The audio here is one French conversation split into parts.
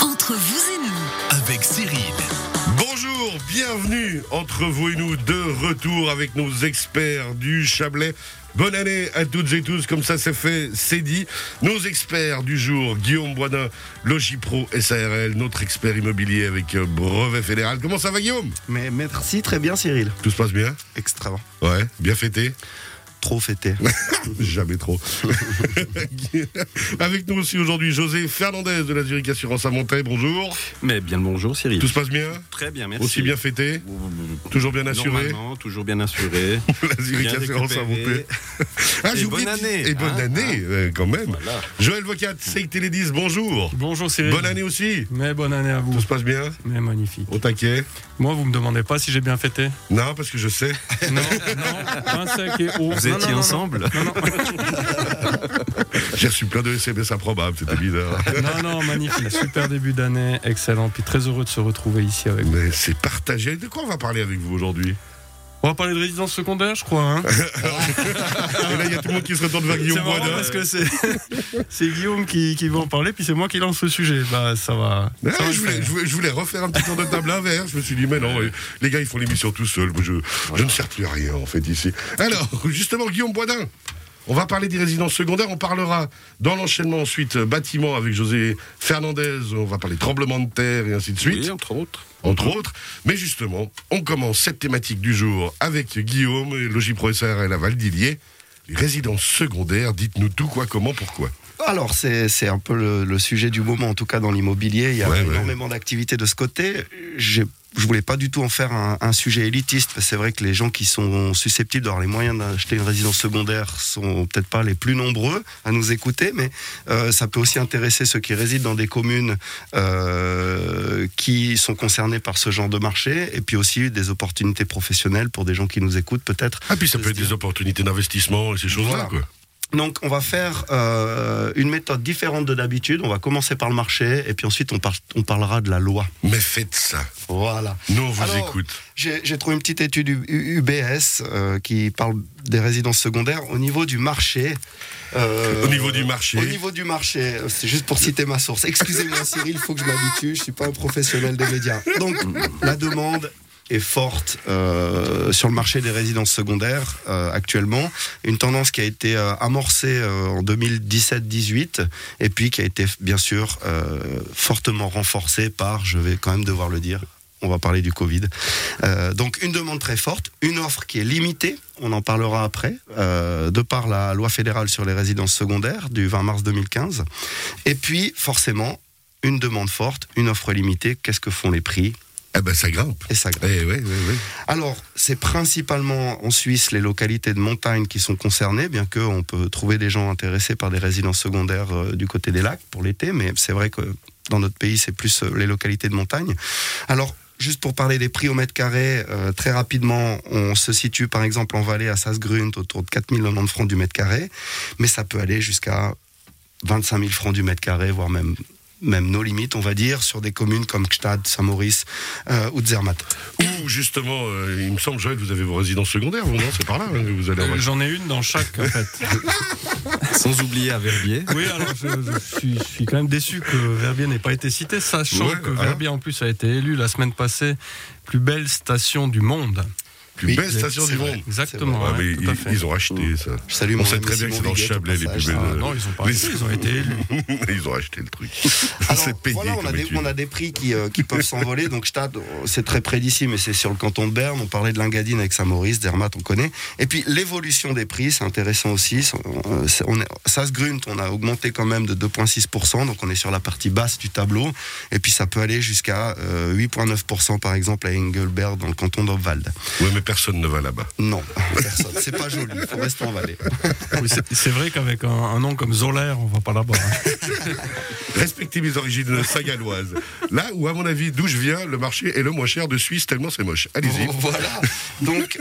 Entre vous et nous, Avec Cyril. Bonjour, bienvenue entre vous et nous de retour avec nos experts du Chablais. Bonne année à toutes et tous, comme ça c'est fait, c'est dit. Nos experts du jour, Guillaume Boisdin, Logipro SARL, notre expert immobilier avec euh, brevet fédéral. Comment ça va Guillaume? Mais merci, très bien Cyril. Tout se passe bien? Extrêmement. Ouais, bien fêté? Trop fêté. Jamais trop. avec nous aussi aujourd'hui José Fernandez de la Zurich Assurance à Montaix, bonjour. Mais bien le bonjour Cyril. Tout se passe bien Très bien, merci. Aussi bien fêté Toujours bien assuré Normalement, toujours bien assuré. La Zurich Bien Assurance à. Montaix. Ah, Et j'ai oublié bonne année, Et bonne hein, année, euh, quand même. Voilà. Joël Vocat, Seik Télé 10, bonjour. Bonjour Cyril. Bonne année aussi. Mais bonne année à vous. Tout se passe bien Mais magnifique. Au taquet Moi, vous me demandez pas si j'ai bien fêté Non, parce que je sais. Non, non, un sec et haut. Vous Non, étiez non, non, ensemble J'ai reçu plein de SMS improbables, c'était bizarre. non, non, magnifique. Super début d'année, excellent. Puis très heureux de se retrouver ici avec vous. Mais c'est partagé. De quoi on va parler avec vous aujourd'hui? On va parler de résidence secondaire, je crois. Hein Et là, il y a tout le monde qui se retourne vers Guillaume Boisdin. parce que c'est, Guillaume qui, qui va en parler, puis c'est moi qui lance le sujet. Bah, ça va. Ça va je, voulais, faire. je voulais- je voulais refaire un petit tour de table inverse. Je me suis dit, mais non, les gars, ils font l'émission tout seuls. Je, je ne sers plus à rien, en fait, ici. Alors, justement, Guillaume Boisdin, on va parler des résidences secondaires. On parlera dans l'enchaînement ensuite euh, bâtiment avec José Fernandez. On va parler tremblement de terre et ainsi de suite. Oui, entre autres. entre autres. Mais justement, on commence cette thématique du jour avec Guillaume, et Logipro SARL à Valdilier. Les résidences secondaires, dites-nous tout, quoi, comment, pourquoi? Alors, c'est c'est un peu le, le sujet du moment, en tout cas dans l'immobilier. Il y a Ouais, ouais. énormément d'activités de ce côté. J'ai- Je voulais pas du tout en faire un, un sujet élitiste. parce que C'est vrai que les gens qui sont susceptibles d'avoir les moyens d'acheter une résidence secondaire sont peut-être pas les plus nombreux à nous écouter, mais euh, ça peut aussi intéresser ceux qui résident dans des communes euh, qui sont concernés par ce genre de marché, et puis aussi des opportunités professionnelles pour des gens qui nous écoutent peut-être. Ah, puis ça peut être des opportunités d'investissement et ces choses-là, Voilà. Donc, on va faire euh, une méthode différente de d'habitude. On va commencer par le marché et puis ensuite on, par- on parlera de la loi. Mais faites ça. Voilà. Nous, on vous Alors, écoute. J'ai trouvé une petite étude UBS euh, qui parle des résidences secondaires au niveau du marché. euh, Au niveau du marché. Au niveau du marché, c'est juste pour citer ma source. Excusez-moi Cyril, il faut que je m'habitue, je suis pas un professionnel des médias. Donc la demande est forte euh, sur le marché des résidences secondaires euh, actuellement. Une tendance qui a été euh, amorcée en 2017-18 et puis qui a été bien sûr fortement renforcée par, je vais quand même devoir le dire, on va parler du Covid. Donc une demande très forte, une offre qui est limitée, on en parlera après, de par la loi fédérale sur les résidences secondaires du 20 mars 2015. Et puis forcément, une demande forte, une offre limitée, qu'est-ce que font les prix? Eh ben, ça grimpe. Et ça grimpe. Eh. Alors, c'est principalement en Suisse les localités de montagne qui sont concernées, bien qu'on peut trouver des gens intéressés par des résidences secondaires euh, du côté des lacs pour l'été, mais c'est vrai que dans notre pays, c'est plus euh, les localités de montagne. Alors, juste pour parler des prix au mètre carré, euh, très rapidement, on se situe par exemple en vallée à Sassgrund autour de 4090 francs du mètre carré, mais ça peut aller jusqu'à 25 000 francs du mètre carré, voire même même nos limites, on va dire, sur des communes comme Gstad, Saint-Maurice euh, ou Zermatt. Ou, justement, euh, il me semble, Joël, vous avez vos résidences secondaires, vous, non? C'est par là hein, que vous allez en Euh, J'en ai une dans chaque, en fait. Sans oublier à Verbier. Oui, alors je, je suis, je suis quand même déçu que Verbier n'ait pas été cité, sachant Ouais, que hein. Verbier en plus a été élu la semaine passée plus belle station du monde. Plus Oui, belle c'est- station c'est du vrai. monde. Exactement. Ah, ouais, ils, ont acheté ça. Je salue On sait très bien que c'est dans Chablais les plus belles. Ah, euh, non, ils ont pas les- acheté, ils ont été élus. ils ont acheté le truc. Alors, c'est payé voilà, on a, des, on a des prix qui, euh, qui peuvent s'envoler. Donc, Stade, c'est très près d'ici, mais c'est sur le canton de Berne. On parlait de l'Ingadine avec Saint-Maurice, Zermatt, on connaît. Et puis, l'évolution des prix, c'est intéressant aussi. Euh, On est, Sassgrund, on a augmenté quand même de 2,6%. Donc, on est sur la partie basse du tableau. Et puis, ça peut aller jusqu'à euh, 8,9% par exemple à Engelberg, dans le canton d'Obwald. Ouais, mais personne ne va là-bas. Non, personne. C'est pas joli. Il faut rester en vallée. Oui, c'est- vrai qu'avec un, un nom comme Zolaire, on va pas là-bas. hein. Respectez mes origines sagaloises. Là où, à mon avis, d'où je viens, le marché est le moins cher de Suisse, tellement c'est moche. Allez-y. Voilà. Donc,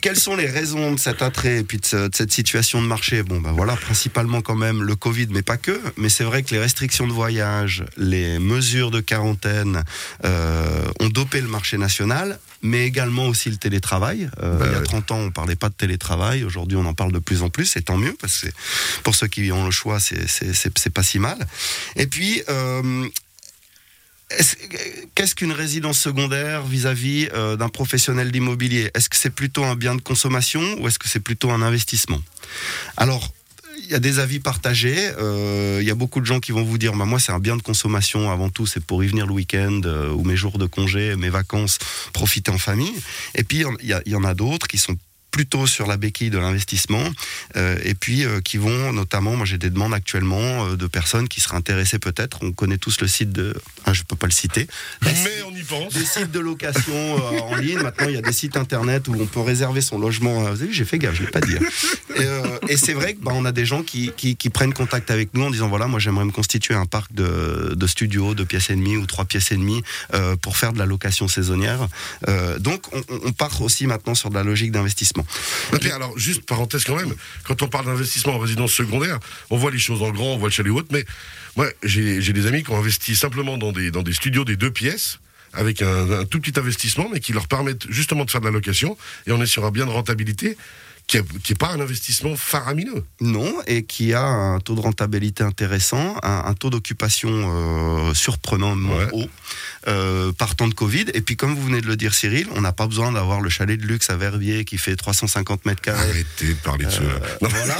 quelles sont les raisons de cet attrait et puis de, ce- de cette situation de marché? Bon, ben voilà, principalement quand même le Covid, mais pas que. Mais c'est vrai que les restrictions de voyage, les mesures de quarantaine euh, ont dopé le marché national, mais également aussi le télétravail. Euh, Bah il y a ouais. 30 ans, on parlait pas de télétravail. Aujourd'hui, on en parle de plus en plus, et tant mieux, parce que pour ceux qui ont le choix, c'est- pas si mal. Et puis, euh, est-ce- Qu'est-ce qu'une résidence secondaire vis-à-vis euh, d'un professionnel d'immobilier? Est-ce que c'est plutôt un bien de consommation ou est-ce que c'est plutôt un investissement? Alors, il y a des avis partagés. euh, Il y a beaucoup de gens qui vont vous dire bah, moi, c'est un bien de consommation avant tout, c'est pour y venir le week-end euh, ou mes jours de congé, mes vacances, profiter en famille. Et puis, il y, a- il y en a d'autres qui sont plutôt sur la béquille de l'investissement euh, et puis euh, qui vont notamment, moi j'ai des demandes actuellement euh, de personnes qui seraient intéressées peut-être, on connaît tous le site de, ah, je peux pas le citer, Mais on y pense. des sites de location en ligne. Maintenant, il y a des sites internet où on peut réserver son logement. Vous avez vu, j'ai fait gaffe, je ne l'ai pas dit. hein. Et, et c'est vrai qu'on a des gens qui, qui, qui prennent contact avec nous en disant voilà, moi j'aimerais me constituer un parc de, de studios, deux pièces et demie ou trois pièces et demie pour faire de la location saisonnière. Donc, on, on part aussi maintenant sur de la logique d'investissement. Alors, juste parenthèse quand même, quand on parle d'investissement en résidence secondaire, on voit les choses en grand, on voit le chalet haute, mais moi, j'ai j'ai des amis qui ont investi simplement dans des, dans des studios des deux pièces, avec un, un tout petit investissement, mais qui leur permettent justement de faire de la location, et on est sur un bien de rentabilité qui n'est pas un investissement faramineux. Non, et qui a un taux de rentabilité intéressant, un, un taux d'occupation euh, surprenamment Ouais. haut euh, par temps de Covid. Et puis, comme vous venez de le dire, Cyril, on n'a pas besoin d'avoir le chalet de luxe à Verviers qui fait 350 mètres carrés. Arrêtez de parler de cela. Non, Voilà.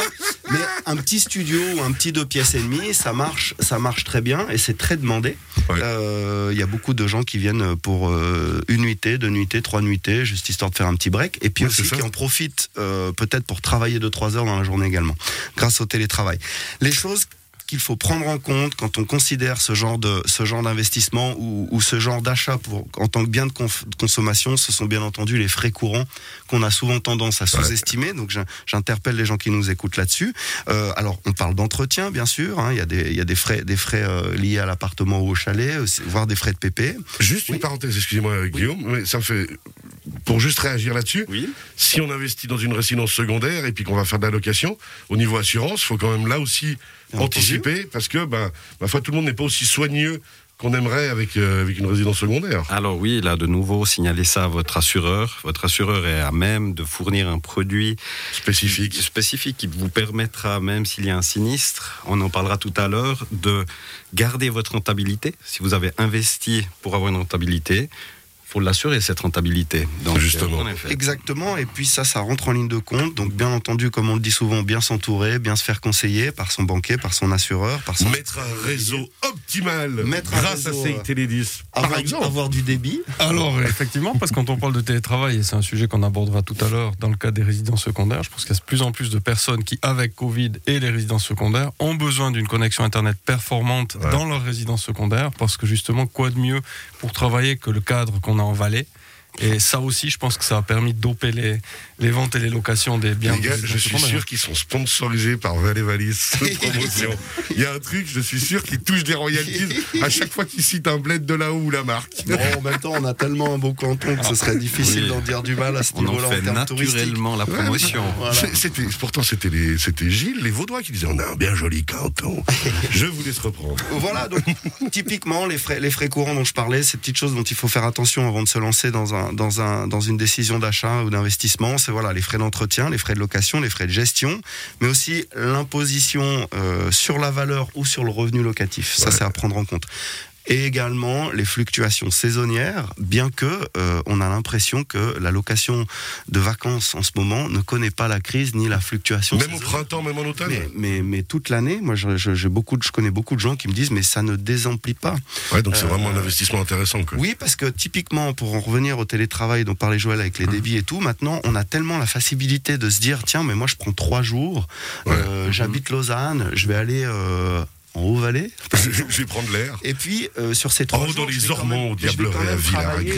Mais un petit studio ou un petit deux pièces et demie, ça marche, ça marche très bien et c'est très demandé. Ouais. Euh, Il y a beaucoup de gens qui viennent pour euh, une nuitée, deux nuitées, trois nuitées, juste histoire de faire un petit break. Et puis Ouais, aussi qui en profitent euh, peut-être pour travailler deux trois heures dans la journée également, grâce au télétravail. Les choses qu'il faut prendre en compte quand on considère ce genre de ce genre d'investissement ou, ou ce genre d'achat pour en tant que bien de, consommation, ce sont bien entendu les frais courants qu'on a souvent tendance à sous-estimer. Donc j'in- j'interpelle les gens qui nous écoutent là-dessus. Euh, alors on parle d'entretien bien sûr. hein. Il y a des il y a des frais des frais euh, liés à l'appartement ou au chalet, euh, voire des frais de PP. Juste une parenthèse, excusez-moi Guillaume, mais ça fait, pour juste réagir là-dessus, Oui. si on investit dans une résidence secondaire et puis qu'on va faire de la location, au niveau assurance, faut quand même là aussi anticiper parce que, ben, ma foi, tout le monde n'est pas aussi soigneux qu'on aimerait avec, euh, avec une résidence secondaire. Alors oui, là de nouveau, signalez ça à votre assureur. Votre assureur est à même de fournir un produit Spécifique. spécifique qui vous permettra, même s'il y a un sinistre, on en parlera tout à l'heure, de garder votre rentabilité. Si vous avez investi pour avoir une rentabilité, faut l'assurer cette rentabilité. Donc Justement. en effet. Exactement. Et puis ça, ça rentre en ligne de compte. Donc bien entendu, comme on le dit souvent, bien s'entourer, bien se faire conseiller par son banquier, par son assureur, par son Mettre un réseau optimal Mettre un grâce réseau, à euh, CIT 10 par avoir, exemple. avoir du débit. Alors, effectivement, parce que quand on parle de télétravail, et c'est un sujet qu'on abordera tout à l'heure dans le cas des résidences secondaires, je pense qu'il y a de plus en plus de personnes qui, avec Covid et les résidences secondaires, ont besoin d'une connexion Internet performante Ouais. dans leur résidence secondaire, parce que justement, quoi de mieux pour travailler que le cadre qu'on a en Valais et ça aussi, je pense que ça a permis de doper les, les ventes et les locations des biens. Les gars, je suis sûr qu'ils sont sponsorisés par Valais Valis promotion. Il y a un truc, je suis sûr qu'ils touchent des royalties à chaque fois qu'ils citent un bled de là-haut ou la marque. Bon, en même temps, on a tellement un beau canton que ce serait difficile Oui. d'en dire du mal à ce On en niveau-là en fait termes touristiques. naturellement la promotion. Voilà. C'était, pourtant, c'était, les, c'était Gilles, les Vaudois, qui disaient On a un bien joli canton. Je vous laisse reprendre. Voilà, donc typiquement les frais, les frais courants dont je parlais, ces petites choses dont il faut faire attention avant de se lancer dans un, dans un, dans une décision d'achat ou d'investissement, c'est voilà les frais d'entretien, les frais de location, les frais de gestion, mais aussi l'imposition euh, sur la valeur ou sur le revenu locatif. Ça, Ouais. c'est à prendre en compte. Et également les fluctuations saisonnières, bien que euh, on a l'impression que la location de vacances en ce moment ne connaît pas la crise ni la fluctuation. Même au printemps, même en automne. Mais, mais, mais toute l'année, moi, je, je- j'ai beaucoup, de- je connais beaucoup de gens qui me disent, mais ça ne désemplit pas. Ouais, donc c'est Euh, vraiment un investissement intéressant. Quoi. Oui, parce que typiquement, pour en revenir au télétravail dont parlait Joël avec les débits et tout, maintenant, on a tellement la facilité de se dire, tiens, mais moi, je prends trois jours, Ouais. euh, j'habite Lausanne, je vais aller. En Haut-Valais. Je vais prendre l'air. Et puis, euh, sur ces trois haut, jours. dans les Ormonts, au Grillon,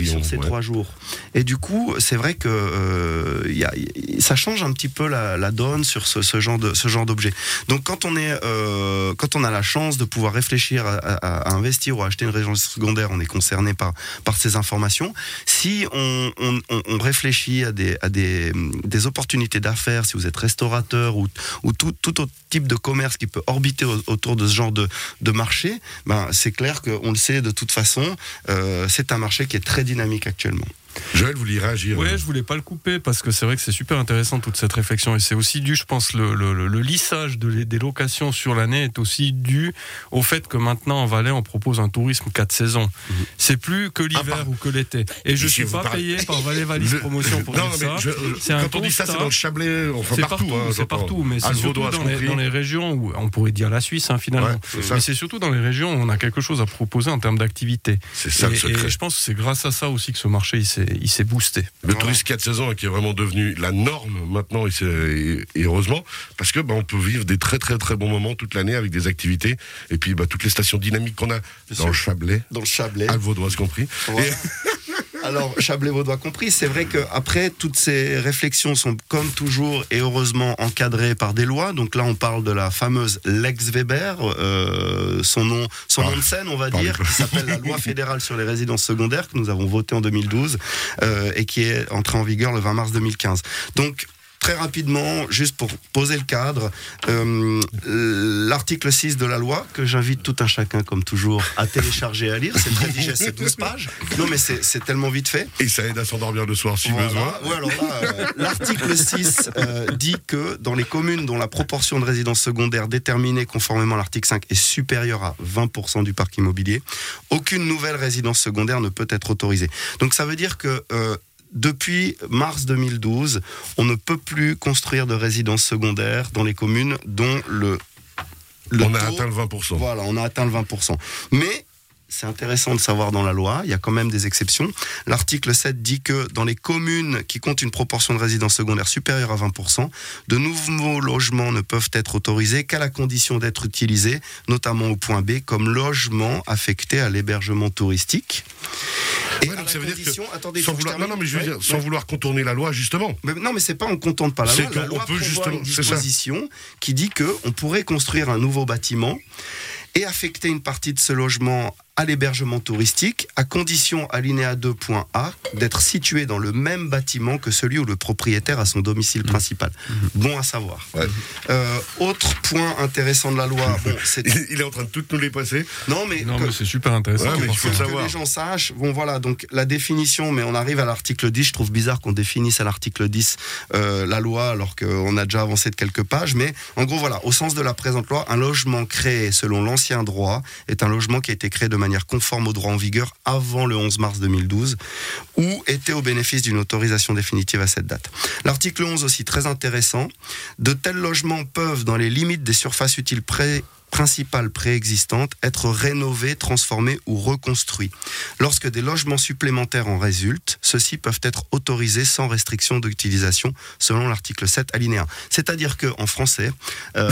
Sur ces ouais. trois jours. Et du coup, c'est vrai que euh, il y a- y- ça change un petit peu la, la donne sur ce, ce genre de ce genre d'objet. Donc, quand on est, euh, quand on a la chance de pouvoir réfléchir à, à- à investir ou à acheter une résidence secondaire, on est concerné par par ces informations. Si on, on, on- on réfléchit à des à des, des opportunités d'affaires, si vous êtes restaurateur ou ou tout, tout autre type de commerce qui peut orbiter au- autour de ce genre de, marché, ben, c'est clair qu'on le sait de toute façon, euh, c'est un marché qui est très dynamique actuellement. Joël, vous voulez réagir Ouais, je voulais pas le couper parce que c'est vrai que c'est super intéressant toute cette réflexion et c'est aussi dû, je pense, le, le, le- le lissage de les- des locations sur l'année est aussi dû au fait que maintenant en Valais on propose un tourisme quatre saisons. C'est plus que l'hiver Ah, par- ou que l'été. Et je suis pas payé par Valais Valise Je- Promotion pour non, dire ça. je- un quand on dit ça, c'est dans le Chablais, enfin C'est partout. partout, hein, c'est partout, mais c'est surtout dans les, dans les régions où on pourrait dire la Suisse hein, finalement. Ouais, mais c'est surtout dans les régions où on a quelque chose à proposer en termes d'activité. C'est ça Et, le secret. et je pense que c'est grâce à ça aussi que ce marché il s'est il s'est boosté. Le tourisme 4 saisons qui est vraiment devenu la norme maintenant et, et- et heureusement parce que bah, on peut vivre des très très très bons moments toute l'année avec des activités et puis bah, toutes les stations dynamiques qu'on a dans le Chablais, Dans le Chablais. Alvaudoise compris. Voilà. Alors, Chablais-Vaudois compris, c'est vrai qu'après, toutes ces réflexions sont comme toujours et heureusement encadrées par des lois. Donc là, on parle de la fameuse Lex Weber, euh, son nom, son nom de scène, on va dire, qui s'appelle la loi fédérale sur les résidences secondaires que nous avons votée en 2012 euh, et qui est entrée en vigueur le 20 mars 2015. Donc Très rapidement, juste pour poser le cadre, euh, l'article 6 de la loi, que j'invite tout un chacun, comme toujours, à télécharger et à lire, c'est très digeste, c'est 12 pages. Non, mais c'est tellement vite fait. Et ça aide à s'endormir le soir si Voilà. besoin. Ouais, alors euh, l'article 6 euh, dit que dans les communes dont la proportion de résidences secondaires déterminée conformément à l'article 5 est supérieure à 20% du parc immobilier, aucune nouvelle résidence secondaire ne peut être autorisée. Donc ça veut dire que depuis mars 2012, on ne peut plus construire de résidences secondaires dans les communes dont le, le on a atteint le 20%. voilà, on a atteint le 20%. Mais c'est intéressant de savoir dans la loi, il y a quand même des exceptions. L'article 7 dit que dans les communes qui comptent une proportion de résidences secondaires supérieure à 20%, de nouveaux logements ne peuvent être autorisés qu'à la condition d'être utilisés, notamment au point B, comme logement affecté à l'hébergement touristique. Et Ouais, donc ça veut dire que attendez, Sans vouloir, non, mais je veux Ouais, dire, sans ouais. vouloir contourner la loi, justement. Mais non, mais c'est pas on contente pas la loi. La loi peut justement- une disposition qui dit que on pourrait construire un nouveau bâtiment et affecter une partie de ce logement à l'hébergement touristique, à condition, alinéa 2.a, d'être situé dans le même bâtiment que celui où le propriétaire a son domicile principal. Bon à savoir. Ouais. Euh, autre point intéressant de la loi, bon, c'est Il est en train de toutes nous les passer. non mais, Non, que- mais c'est super intéressant. Ouais, mais il faut que- le que savoir. les gens sachent. Bon, voilà, donc la définition, mais on arrive à l'article 10. Je trouve bizarre qu'on définisse à l'article 10 euh, la loi alors qu'on a déjà avancé de quelques pages. Mais en gros, voilà, au sens de la présente loi, un logement créé selon l'ancien droit est un logement qui a été créé de manière conforme au droit en vigueur avant le 11 mars 2012 ou était au bénéfice d'une autorisation définitive à cette date. L'article 11 aussi très intéressant. De tels logements peuvent, dans les limites des surfaces utiles pré principales préexistantes, être rénovés, transformés ou reconstruits. Lorsque des logements supplémentaires en résultent, ceux-ci peuvent être autorisés sans restriction d'utilisation selon l'article 7 alinéa. C'est-à-dire que en français, euh,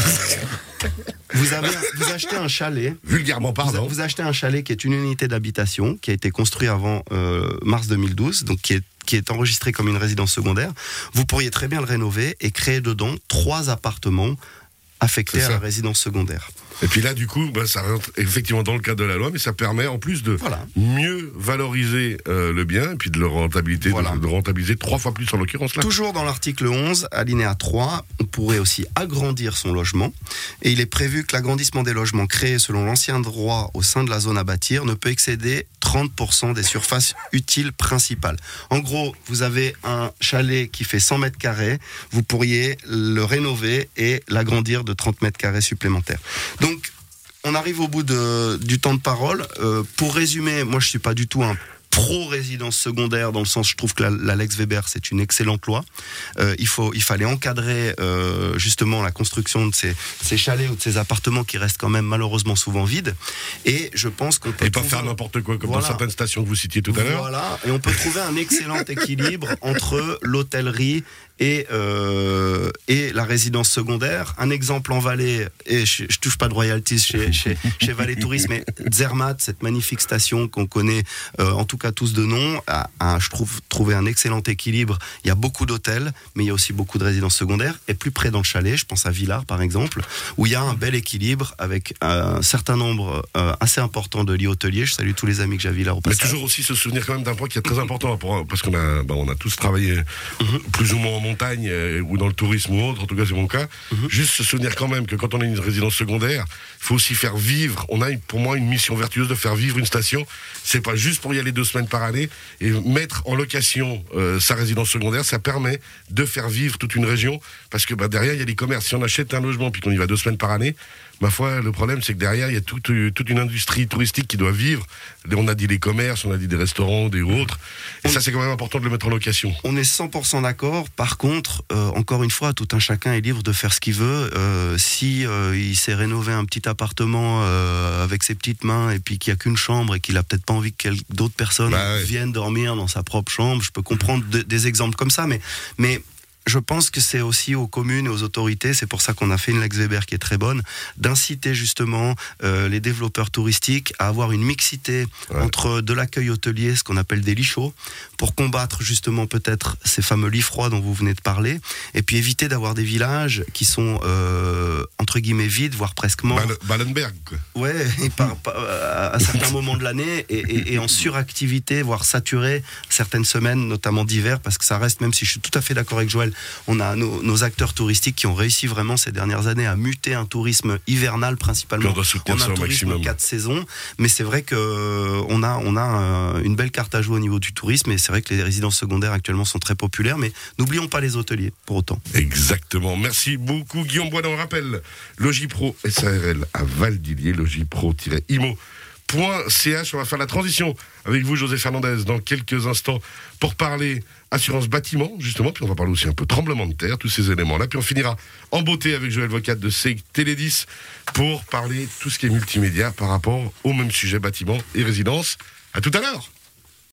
vous, avez, vous achetez un chalet Vulgairement, pardon. vous achetez un chalet qui est une unité d'habitation qui a été construit avant euh, mars 2012, donc qui est qui est enregistré comme une résidence secondaire. Vous pourriez très bien le rénover et créer dedans trois appartements affectés à la résidence secondaire. Et puis là, du coup, bah, ça rentre effectivement dans le cadre de la loi, mais ça permet en plus de Voilà. mieux valoriser euh, le bien et puis de le rentabiliser, Voilà. de, de rentabiliser trois fois plus en l'occurrence là. Toujours dans l'article 11, alinéa 3, on pourrait aussi agrandir son logement. Et il est prévu que l'agrandissement des logements créés selon l'ancien droit au sein de la zone à bâtir ne peut excéder 30% des surfaces utiles principales. En gros, vous avez un chalet qui fait 100 mètres carrés, vous pourriez le rénover et l'agrandir de 30 mètres carrés supplémentaires. Donc, on arrive au bout de- du temps de parole. Euh, pour résumer, moi je suis pas du tout un pro-résidence secondaire dans le sens je trouve que la, la Lex Weber c'est une excellente loi. Euh, il, faut, il fallait encadrer euh, justement la construction de ces, ces chalets ou de ces appartements qui restent quand même malheureusement souvent vides. Et je pense qu'on peut Et pas trouver- faire n'importe quoi, comme Voilà. dans certaines stations que vous citiez tout à l'heure. voilà, et on peut trouver un excellent équilibre entre l'hôtellerie et, euh, et la résidence secondaire. Un exemple en Valais, et je, je touche pas de royalties chez, chez, chez Valais Tourisme, mais Zermatt, cette magnifique station qu'on connaît euh, en tout cas tous de nom, a, a, je trouve trouvé un excellent équilibre. Il y a beaucoup d'hôtels, mais il y a aussi beaucoup de résidences secondaires. Et plus près dans le chalet, je pense à Villars par exemple, où il y a un bel équilibre avec un certain nombre euh, assez important de lits hôteliers. Je salue tous les amis que j'ai à Villars au Mais passage. toujours aussi se souvenir quand même d'un point qui est très important parce qu'on a, bah, on a tous travaillé plus ou moins en montagne euh, ou dans le tourisme ou autre. En tout cas, c'est mon cas. Juste se souvenir quand même que quand on a une résidence secondaire, il faut aussi faire vivre. On a pour moi une mission vertueuse de faire vivre une station. C'est pas juste pour y aller deux semaines par année et mettre en location euh, sa résidence secondaire. Ça permet de faire vivre toute une région parce que bah, derrière il y a des commerces. Si on achète un logement puis qu'on y va deux semaines par année. Ma foi, le problème, c'est que derrière, il y a toute, euh, toute une industrie touristique qui doit vivre. On a dit les commerces, on a dit des restaurants, des autres. Et ça, c'est quand même important de le mettre en location. On est 100% d'accord. Par contre, euh, encore une fois, tout un chacun est libre de faire ce qu'il veut. Euh, si euh, il s'est rénové un petit appartement euh, avec ses petites mains et puis qu'il n'y a qu'une chambre et qu'il a peut-être pas envie que d'autres personnes Bah ouais. viennent dormir dans sa propre chambre, je peux comprendre de- des exemples comme ça, mais mais je pense que c'est aussi aux communes et aux autorités, c'est pour ça qu'on a fait une Lex Weber qui est très bonne, d'inciter justement euh, les développeurs touristiques à avoir une mixité Ouais. entre de l'accueil hôtelier, ce qu'on appelle des lits chauds, pour combattre justement peut-être ces fameux lits froids dont vous venez de parler, et puis éviter d'avoir des villages qui sont euh, entre guillemets vides, voire presque morts. Bal- Ballenberg. Ouais, et par, par- à certains moments de l'année et, et- et en suractivité, voire saturé certaines semaines, notamment d'hiver, parce que ça reste, même si je suis tout à fait d'accord avec Joël, on a nos, nos acteurs touristiques qui ont réussi vraiment ces dernières années à muter un tourisme hivernal principalement on doit soutenir en un tourisme quatre saisons. Mais c'est vrai que euh, on a, on a euh, une belle carte à jouer au niveau du tourisme et c'est vrai que les résidences secondaires actuellement sont très populaires, mais n'oublions pas les hôteliers pour autant. Exactement. Merci beaucoup, Guillaume Bois. On rappelle, Logipro SARL à Valdilier, logipro-imo.ch. On va faire la transition avec vous, José Fernandez, dans quelques instants pour parler assurance bâtiment, justement. Puis on va parler aussi un peu tremblement de terre, tous ces éléments-là. Puis on finira en beauté avec Joël Vocat de SEG Télédis pour parler tout ce qui est multimédia par rapport au même sujet bâtiment et résidence. À tout à l'heure.